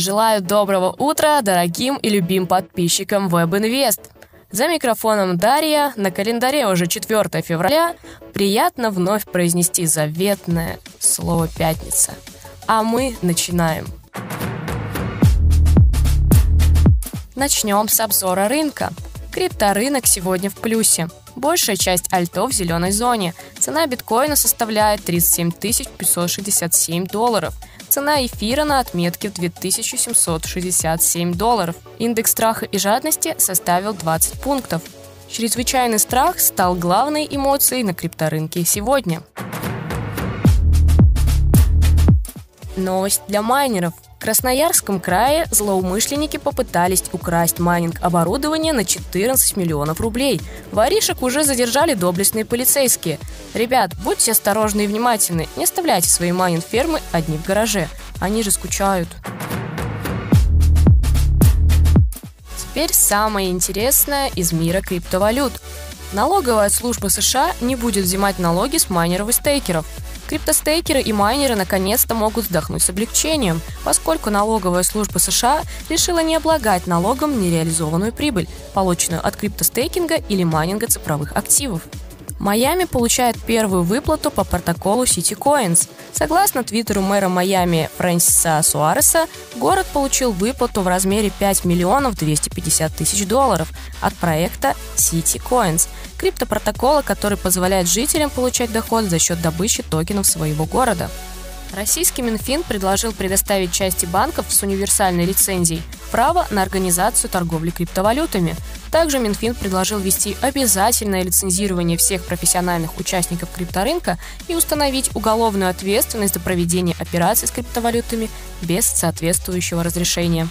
Желаю доброго утра дорогим и любим подписчикам WebInvest. За микрофоном Дарья, на календаре уже 4 февраля. Приятно вновь произнести заветное слово «пятница». А мы начинаем. Начнем с обзора рынка. Крипторынок сегодня в плюсе. Большая часть альтов в зеленой зоне. Цена биткоина составляет 37 567 долларов. Цена эфира на отметке в 2767 долларов. Индекс страха и жадности составил 20 пунктов. Чрезвычайный страх стал главной эмоцией на крипторынке сегодня. Новость для майнеров – Красноярском крае злоумышленники попытались украсть майнинг-оборудование на 14 миллионов рублей. Воришек уже задержали доблестные полицейские. Ребят, будьте осторожны и внимательны, не оставляйте свои майнинг-фермы одни в гараже. Они же скучают. Теперь самое интересное из мира криптовалют. Налоговая служба США не будет взимать налоги с майнеров и стейкеров – Криптостейкеры и майнеры наконец-то могут вздохнуть с облегчением, поскольку налоговая служба США решила не облагать налогом нереализованную прибыль, полученную от криптостейкинга или майнинга цифровых активов. Майами получает первую выплату по протоколу CityCoins. Согласно твиттеру мэра Майами Фрэнсиса Суареса, город получил выплату в размере 5 миллионов 250 тысяч долларов от проекта CityCoins, криптопротокола, который позволяет жителям получать доход за счет добычи токенов своего города. Российский Минфин предложил предоставить части банков с универсальной лицензией право на организацию торговли криптовалютами. Также Минфин предложил ввести обязательное лицензирование всех профессиональных участников крипторынка и установить уголовную ответственность за проведение операций с криптовалютами без соответствующего разрешения.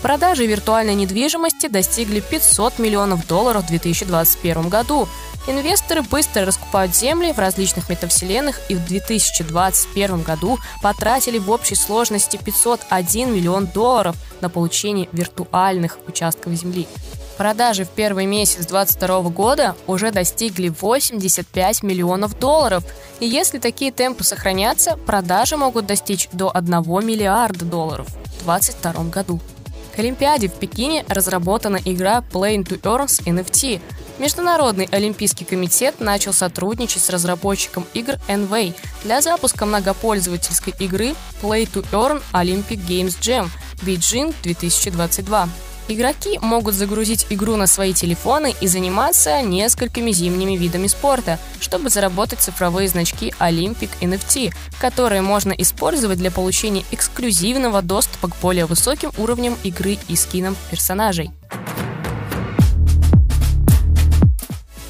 Продажи виртуальной недвижимости достигли 500 миллионов долларов в 2021 году. Инвесторы быстро раскупают земли в различных метавселенных и в 2021 году потратили в общей сложности 501 миллион долларов на получение виртуальных участков земли. Продажи в первый месяц 2022 года уже достигли 85 миллионов долларов. И если такие темпы сохранятся, продажи могут достичь до 1 миллиарда долларов в 2022 году. К Олимпиаде в Пекине разработана игра Play to Earn с NFT. Международный олимпийский комитет начал сотрудничать с разработчиком игр Envy для запуска многопользовательской игры Play to Earn Olympic Games Jam Beijing 2022. Игроки могут загрузить игру на свои телефоны и заниматься несколькими зимними видами спорта, чтобы заработать цифровые значки Olympic NFT, которые можно использовать для получения эксклюзивного доступа к более высоким уровням игры и скинам персонажей.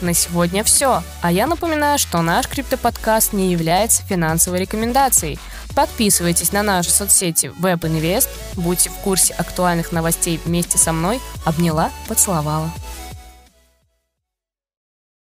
На сегодня все. А я напоминаю, что наш криптоподкаст не является финансовой рекомендацией. Подписывайтесь на наши соцсети WebInvest, будьте в курсе актуальных новостей вместе со мной. Обняла, поцеловала.